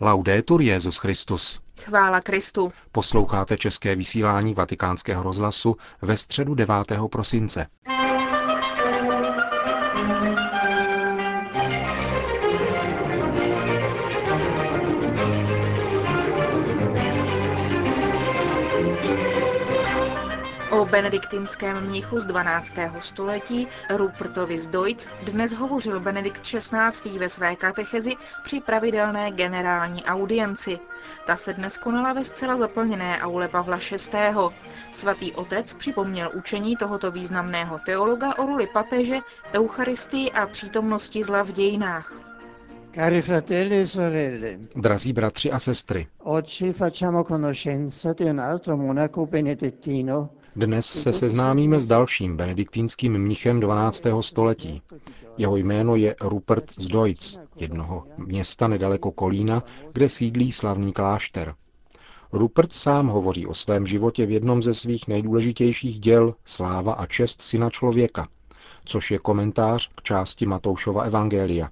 Laudetur Jezus Christus. Chvála Kristu. Posloucháte české vysílání Vatikánského rozhlasu ve středu 9. prosince. Benediktinském mnichu z 12. století Rupertovi z Deutz dnes hovořil Benedikt XVI. ve své katechezi při pravidelné generální audienci. Ta se dnes konala ve zcela zaplněné aule Pavla VI. Svatý otec připomněl učení tohoto významného teologa o roli papeže, eucharistii a přítomnosti zla v dějinách. Cari fratelli e sorelle, Drazí bratři a sestry, oggi facciamo conoscenza di un altro monaco benedettino dnes se seznámíme s dalším benediktínským mnichem 12. století. Jeho jméno je Rupert z Deutz, jednoho města nedaleko Kolína, kde sídlí slavný klášter. Rupert sám hovoří o svém životě v jednom ze svých nejdůležitějších děl Sláva a čest syna člověka, což je komentář k části Matoušova Evangelia.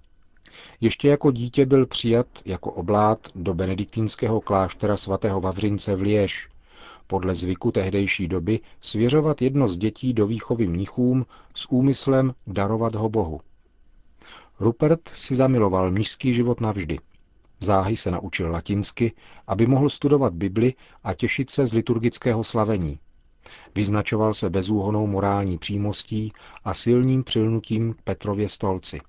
Ještě jako dítě byl přijat jako oblát do benediktínského kláštera svatého Vavřince v Liež, podle zvyku tehdejší doby svěřovat jedno z dětí do výchovy mnichům s úmyslem darovat ho Bohu. Rupert si zamiloval mnižský život navždy. Záhy se naučil latinsky, aby mohl studovat Bibli a těšit se z liturgického slavení. Vyznačoval se bezúhonou morální přímostí a silným přilnutím k Petrově stolci.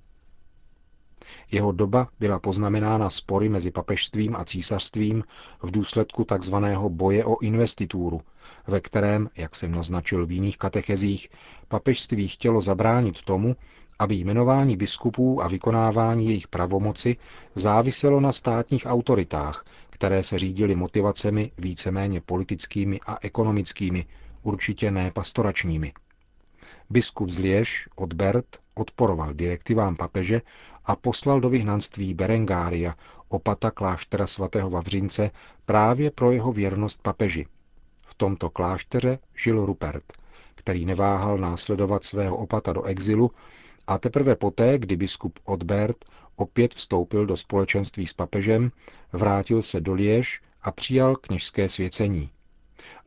Jeho doba byla poznamenána spory mezi papežstvím a císařstvím v důsledku tzv. boje o investituru, ve kterém, jak jsem naznačil v jiných katechezích, papežství chtělo zabránit tomu, aby jmenování biskupů a vykonávání jejich pravomoci záviselo na státních autoritách, které se řídily motivacemi víceméně politickými a ekonomickými, určitě ne pastoračními. Biskup z Liež, Odbert, odporoval direktivám papeže a poslal do vyhnanství Berengária, opata kláštera svatého Vavřince, právě pro jeho věrnost papeži. V tomto klášteře žil Rupert, který neváhal následovat svého opata do exilu a teprve poté, kdy biskup Odbert opět vstoupil do společenství s papežem, vrátil se do Liež a přijal kněžské svěcení.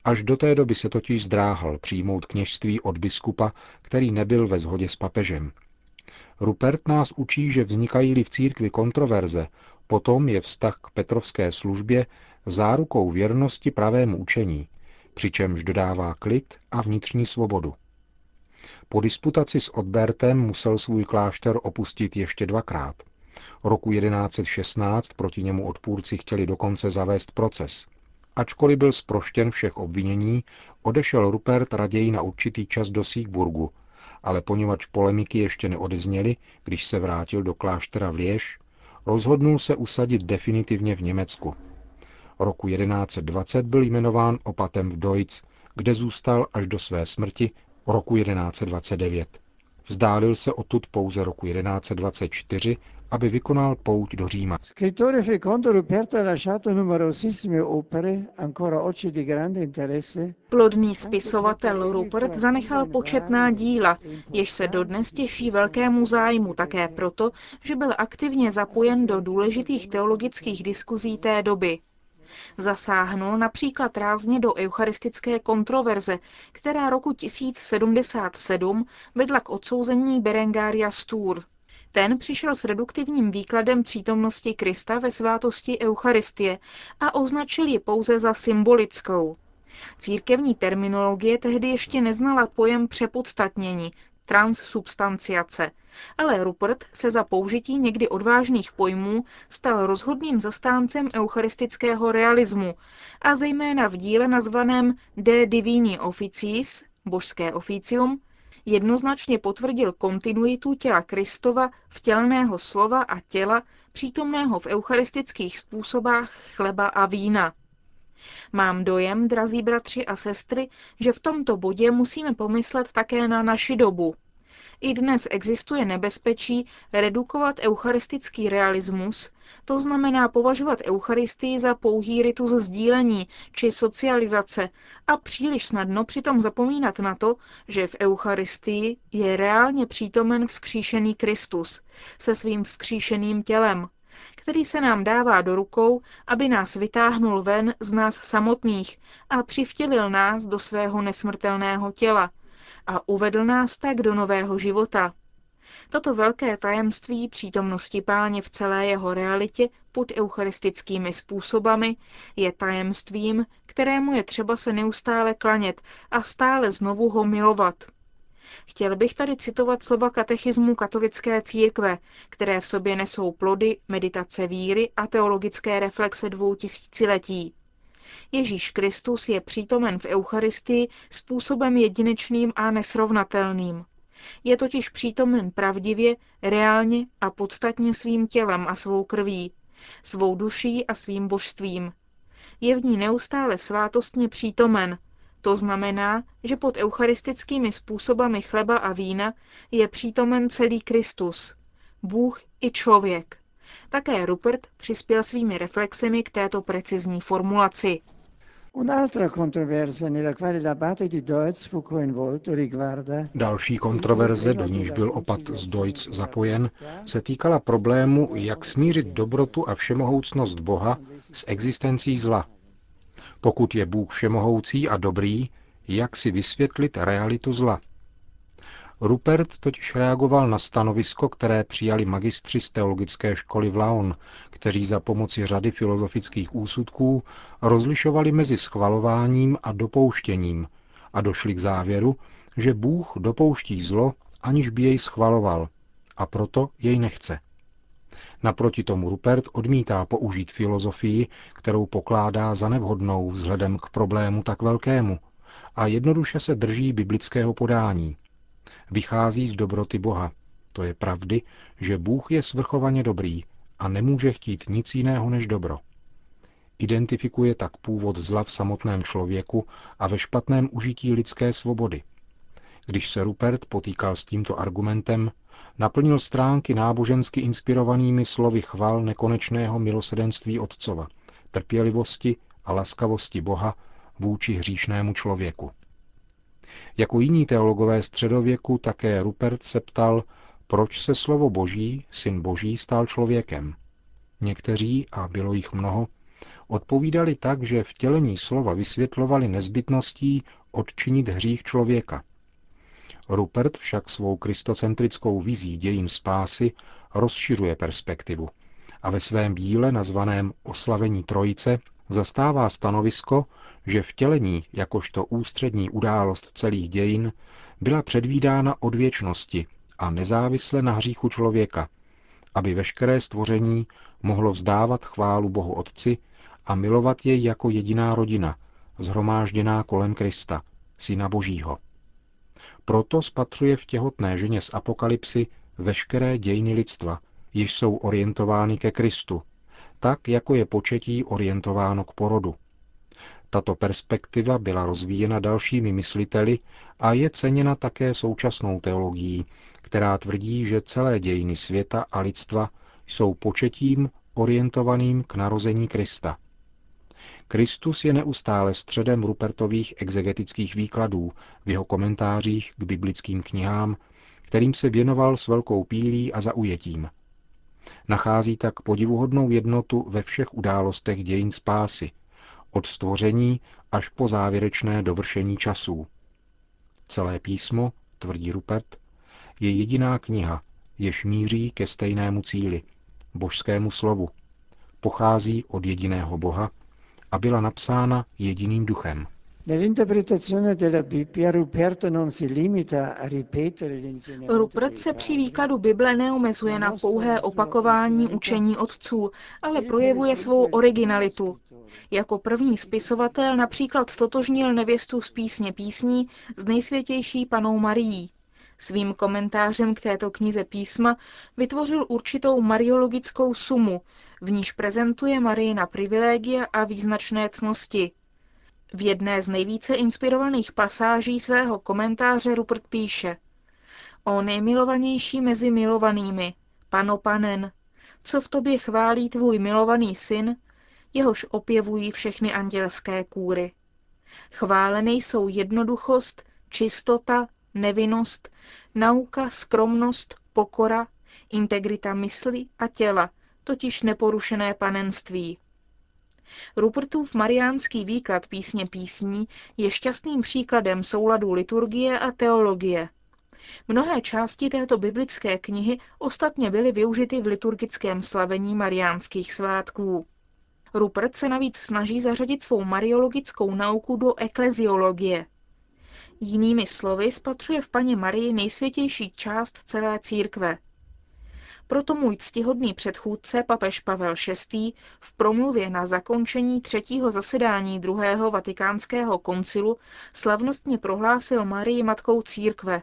Až do té doby se totiž zdráhal přijmout kněžství od biskupa, který nebyl ve shodě s papežem. Rupert nás učí, že vznikají-li v církvi kontroverze, potom je vztah k Petrovské službě zárukou věrnosti pravému učení, přičemž dodává klid a vnitřní svobodu. Po disputaci s Odbertem musel svůj klášter opustit ještě dvakrát. Roku 1116 proti němu odpůrci chtěli dokonce zavést proces. Ačkoliv byl zproštěn všech obvinění, odešel Rupert raději na určitý čas do Siegburgu, ale poněvadž polemiky ještě neodezněly, když se vrátil do kláštera v Liež, rozhodnul se usadit definitivně v Německu. Roku 1120 byl jmenován opatem v Deutz, kde zůstal až do své smrti roku 1129. Vzdálil se odtud pouze roku 1124, aby vykonal pouť do Říma. Scrittore fecondo Ruperto ha lasciato numerosissime opere, ancora oggi di grande interesse, Plodný spisovatel Rupert zanechal početná díla, jež se dodnes těší velkému zájmu také proto, že byl aktivně zapojen do důležitých teologických diskuzí té doby. Zasáhnul například rázně do eucharistické kontroverze, která roku 1077 vedla k odsouzení Berengária Stůr. Ten přišel s reduktivním výkladem přítomnosti Krista ve svátosti Eucharistie a označil ji pouze za symbolickou. Církevní terminologie tehdy ještě neznala pojem přepodstatnění, transsubstanciace, ale Rupert se za použití někdy odvážných pojmů stal rozhodným zastáncem eucharistického realismu a zejména v díle nazvaném De Divini Officis, božské oficium, jednoznačně potvrdil kontinuitu těla Kristova, vtělného slova a těla, přítomného v eucharistických způsobách chleba a vína. Mám dojem, drazí bratři a sestry, že v tomto bodě musíme pomyslet také na naši dobu. I dnes existuje nebezpečí redukovat eucharistický realismus, to znamená považovat Eucharistii za pouhý ritus sdílení či socializace a příliš snadno přitom zapomínat na to, že v Eucharistii je reálně přítomen vzkříšený Kristus se svým vzkříšeným tělem, který se nám dává do rukou, aby nás vytáhnul ven z nás samotných a přivtělil nás do svého nesmrtelného těla a uvedl nás tak do nového života. Toto velké tajemství přítomnosti páně v celé jeho realitě pod eucharistickými způsobami je tajemstvím, kterému je třeba se neustále klanět a stále znovu ho milovat. Chtěl bych tady citovat slova katechismu katolické církve, které v sobě nesou plody, meditace víry a teologické reflexe dvou tisíciletí. Ježíš Kristus je přítomen v Eucharistii způsobem jedinečným a nesrovnatelným. Je totiž přítomen pravdivě, reálně a podstatně svým tělem a svou krví, svou duší a svým božstvím. Je v ní neustále svátostně přítomen, to znamená, že pod eucharistickými způsobami chleba a vína je přítomen celý Kristus, Bůh i člověk. Také Rupert přispěl svými reflexemi k této precizní formulaci. Další kontroverze, do níž byl opat z Deutz zapojen, se týkala problému, jak smířit dobrotu a všemohoucnost Boha s existencí zla. Pokud je Bůh všemohoucí a dobrý, jak si vysvětlit realitu zla? Rupert totiž reagoval na stanovisko, které přijali magistři z teologické školy v Laon, kteří za pomoci řady filozofických úsudků rozlišovali mezi schvalováním a dopouštěním a došli k závěru, že Bůh dopouští zlo, aniž by jej schvaloval, a proto jej nechce. Naproti tomu Rupert odmítá použít filozofii, kterou pokládá za nevhodnou vzhledem k problému tak velkému, a jednoduše se drží biblického podání – vychází z dobroty Boha. To je pravdy, že Bůh je svrchovaně dobrý a nemůže chtít nic jiného než dobro. Identifikuje tak původ zla v samotném člověku a ve špatném užití lidské svobody. Když se Rupert potýkal s tímto argumentem, naplnil stránky nábožensky inspirovanými slovy chval nekonečného milosedenství Otcova, trpělivosti a laskavosti Boha vůči hříšnému člověku. Jako jiní teologové středověku také Rupert se ptal, proč se slovo Boží, syn Boží, stal člověkem. Někteří, a bylo jich mnoho, odpovídali tak, že vtělení slova vysvětlovali nezbytností odčinit hřích člověka. Rupert však svou kristocentrickou vizí dějím spásy rozšiřuje perspektivu a ve svém díle nazvaném Oslavení Trojice zastává stanovisko, že vtělení, jakožto ústřední událost celých dějin, byla předvídána od věčnosti a nezávisle na hříchu člověka, aby veškeré stvoření mohlo vzdávat chválu Bohu Otci a milovat jej jako jediná rodina, zhromážděná kolem Krista, Syna Božího. Proto spatřuje v těhotné ženě z Apokalypsy veškeré dějiny lidstva, již jsou orientovány ke Kristu, tak jako je početí orientováno k porodu. Tato perspektiva byla rozvíjena dalšími mysliteli a je ceněna také současnou teologií, která tvrdí, že celé dějiny světa a lidstva jsou početím orientovaným k narození Krista. Kristus je neustále středem Rupertových exegetických výkladů v jeho komentářích k biblickým knihám, kterým se věnoval s velkou pílí a zaujetím. Nachází tak podivuhodnou jednotu ve všech událostech dějin spásy, od stvoření až po závěrečné dovršení časů. Celé písmo, tvrdí Rupert, je jediná kniha, jež míří ke stejnému cíli, božskému slovu. Pochází od jediného Boha a byla napsána jediným duchem. Rupert se při výkladu Bible neomezuje na pouhé opakování učení otců, ale projevuje svou originalitu. Jako první spisovatel například stotožnil nevěstu z písně písní s nejsvětější panou Marií. Svým komentářem k této knize písma vytvořil určitou mariologickou sumu, v níž prezentuje Marii na privilegia a význačné cnosti. V jedné z nejvíce inspirovaných pasáží svého komentáře Rupert píše O nejmilovanější mezi milovanými, panopanen, co v tobě chválí tvůj milovaný syn, jehož opěvují všechny andělské kůry. Chváleny jsou jednoduchost, čistota, nevinnost, nauka, skromnost, pokora, integrita mysli a těla, totiž neporušené panenství. Rupertův mariánský výklad písně písní je šťastným příkladem souladu liturgie a teologie. Mnohé části této biblické knihy ostatně byly využity v liturgickém slavení mariánských svátků. Rupert se navíc snaží zařadit svou mariologickou nauku do ekleziologie. Jinými slovy spatřuje v paně Marii nejsvětější část celé církve. Proto můj ctihodný předchůdce papež Pavel VI. v promluvě na zakončení třetího zasedání druhého vatikánského koncilu slavnostně prohlásil Marii matkou církve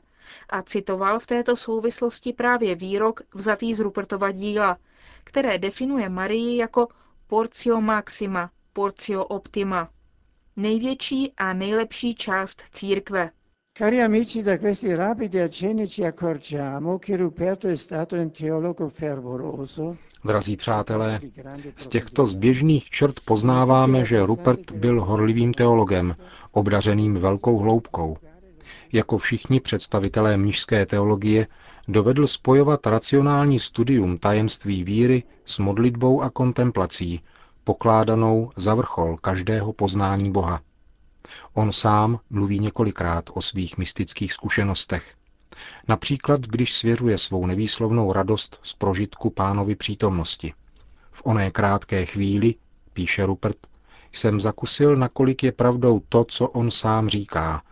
a citoval v této souvislosti právě výrok vzatý z Rupertova díla, které definuje Marii jako porcio maxima, porcio optima, největší a nejlepší část církve. Cari amici, da questi rapidi accenni ci accorgiamo che Ruperto è stato un teologo fervoroso, Drazí přátelé, z těchto zběžných črt poznáváme, že Rupert byl horlivým teologem, obdařeným velkou hloubkou. Jako všichni představitelé mnižské teologie dovedl spojovat racionální studium tajemství víry s modlitbou a kontemplací, pokládanou za vrchol každého poznání Boha. On sám mluví několikrát o svých mystických zkušenostech. Například, když svěřuje svou nevýslovnou radost z prožitku pánovi přítomnosti. V oné krátké chvíli, píše Rupert, jsem zakusil, nakolik je pravdou to, co on sám říká.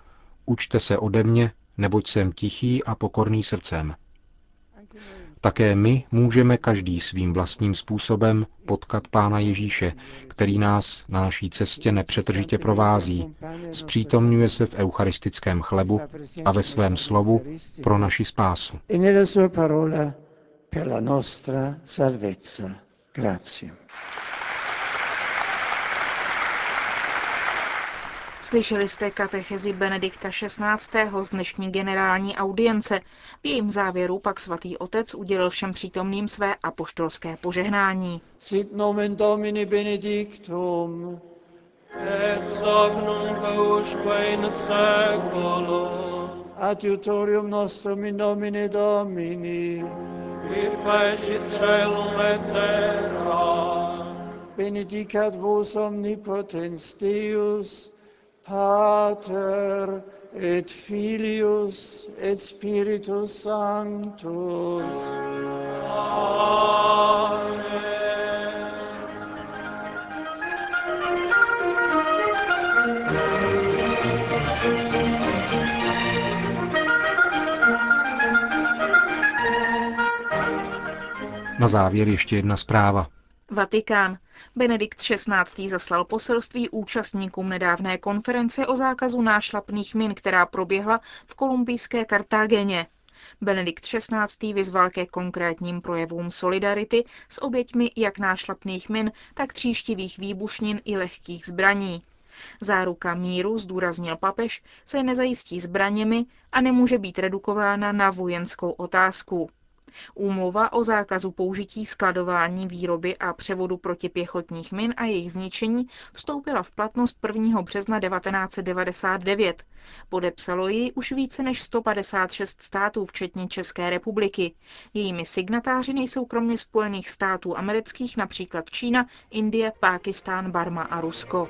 Učte se ode mě, neboť jsem tichý a pokorný srdcem. Také my můžeme každý svým vlastním způsobem potkat Pána Ježíše, který nás na naší cestě nepřetržitě provází, zpřítomňuje se v eucharistickém chlebu a ve svém slovu pro naši spásu. Grazie. Slyšeli jste katechezi Benedikta XVI. z dnešní generální audience. V jejím závěru pak svatý otec udělil všem přítomným své apoštolské požehnání. Sit nomen Domini benedictum. Et hoc nunc usque in seculum. Adiutorium nostrum in nomine Domini. Qui fecit celum et terra. Benedicat vos omnipotens Deus, Pater et Filius et Spiritus Sanctus. Na závěr ještě jedna zpráva. Vatikán. Benedikt XVI. zaslal poselství účastníkům nedávné konference o zákazu nášlapných min, která proběhla v kolumbijské Kartágeně. Benedikt XVI. vyzval ke konkrétním projevům solidarity s oběťmi jak nášlapných min, tak tříštivých výbušnin i lehkých zbraní. Záruka míru, zdůraznil papež, se nezajistí zbraněmi a nemůže být redukována na vojenskou otázku. Úmluva o zákazu použití skladování, výroby a převodu protipěchotních min a jejich zničení vstoupila v platnost 1. března 1999. Podepsalo ji už více než 156 států, včetně České republiky. Jejími signatáři nejsou kromě Spojených států amerických například Čína, Indie, Pákistán, Barma a Rusko.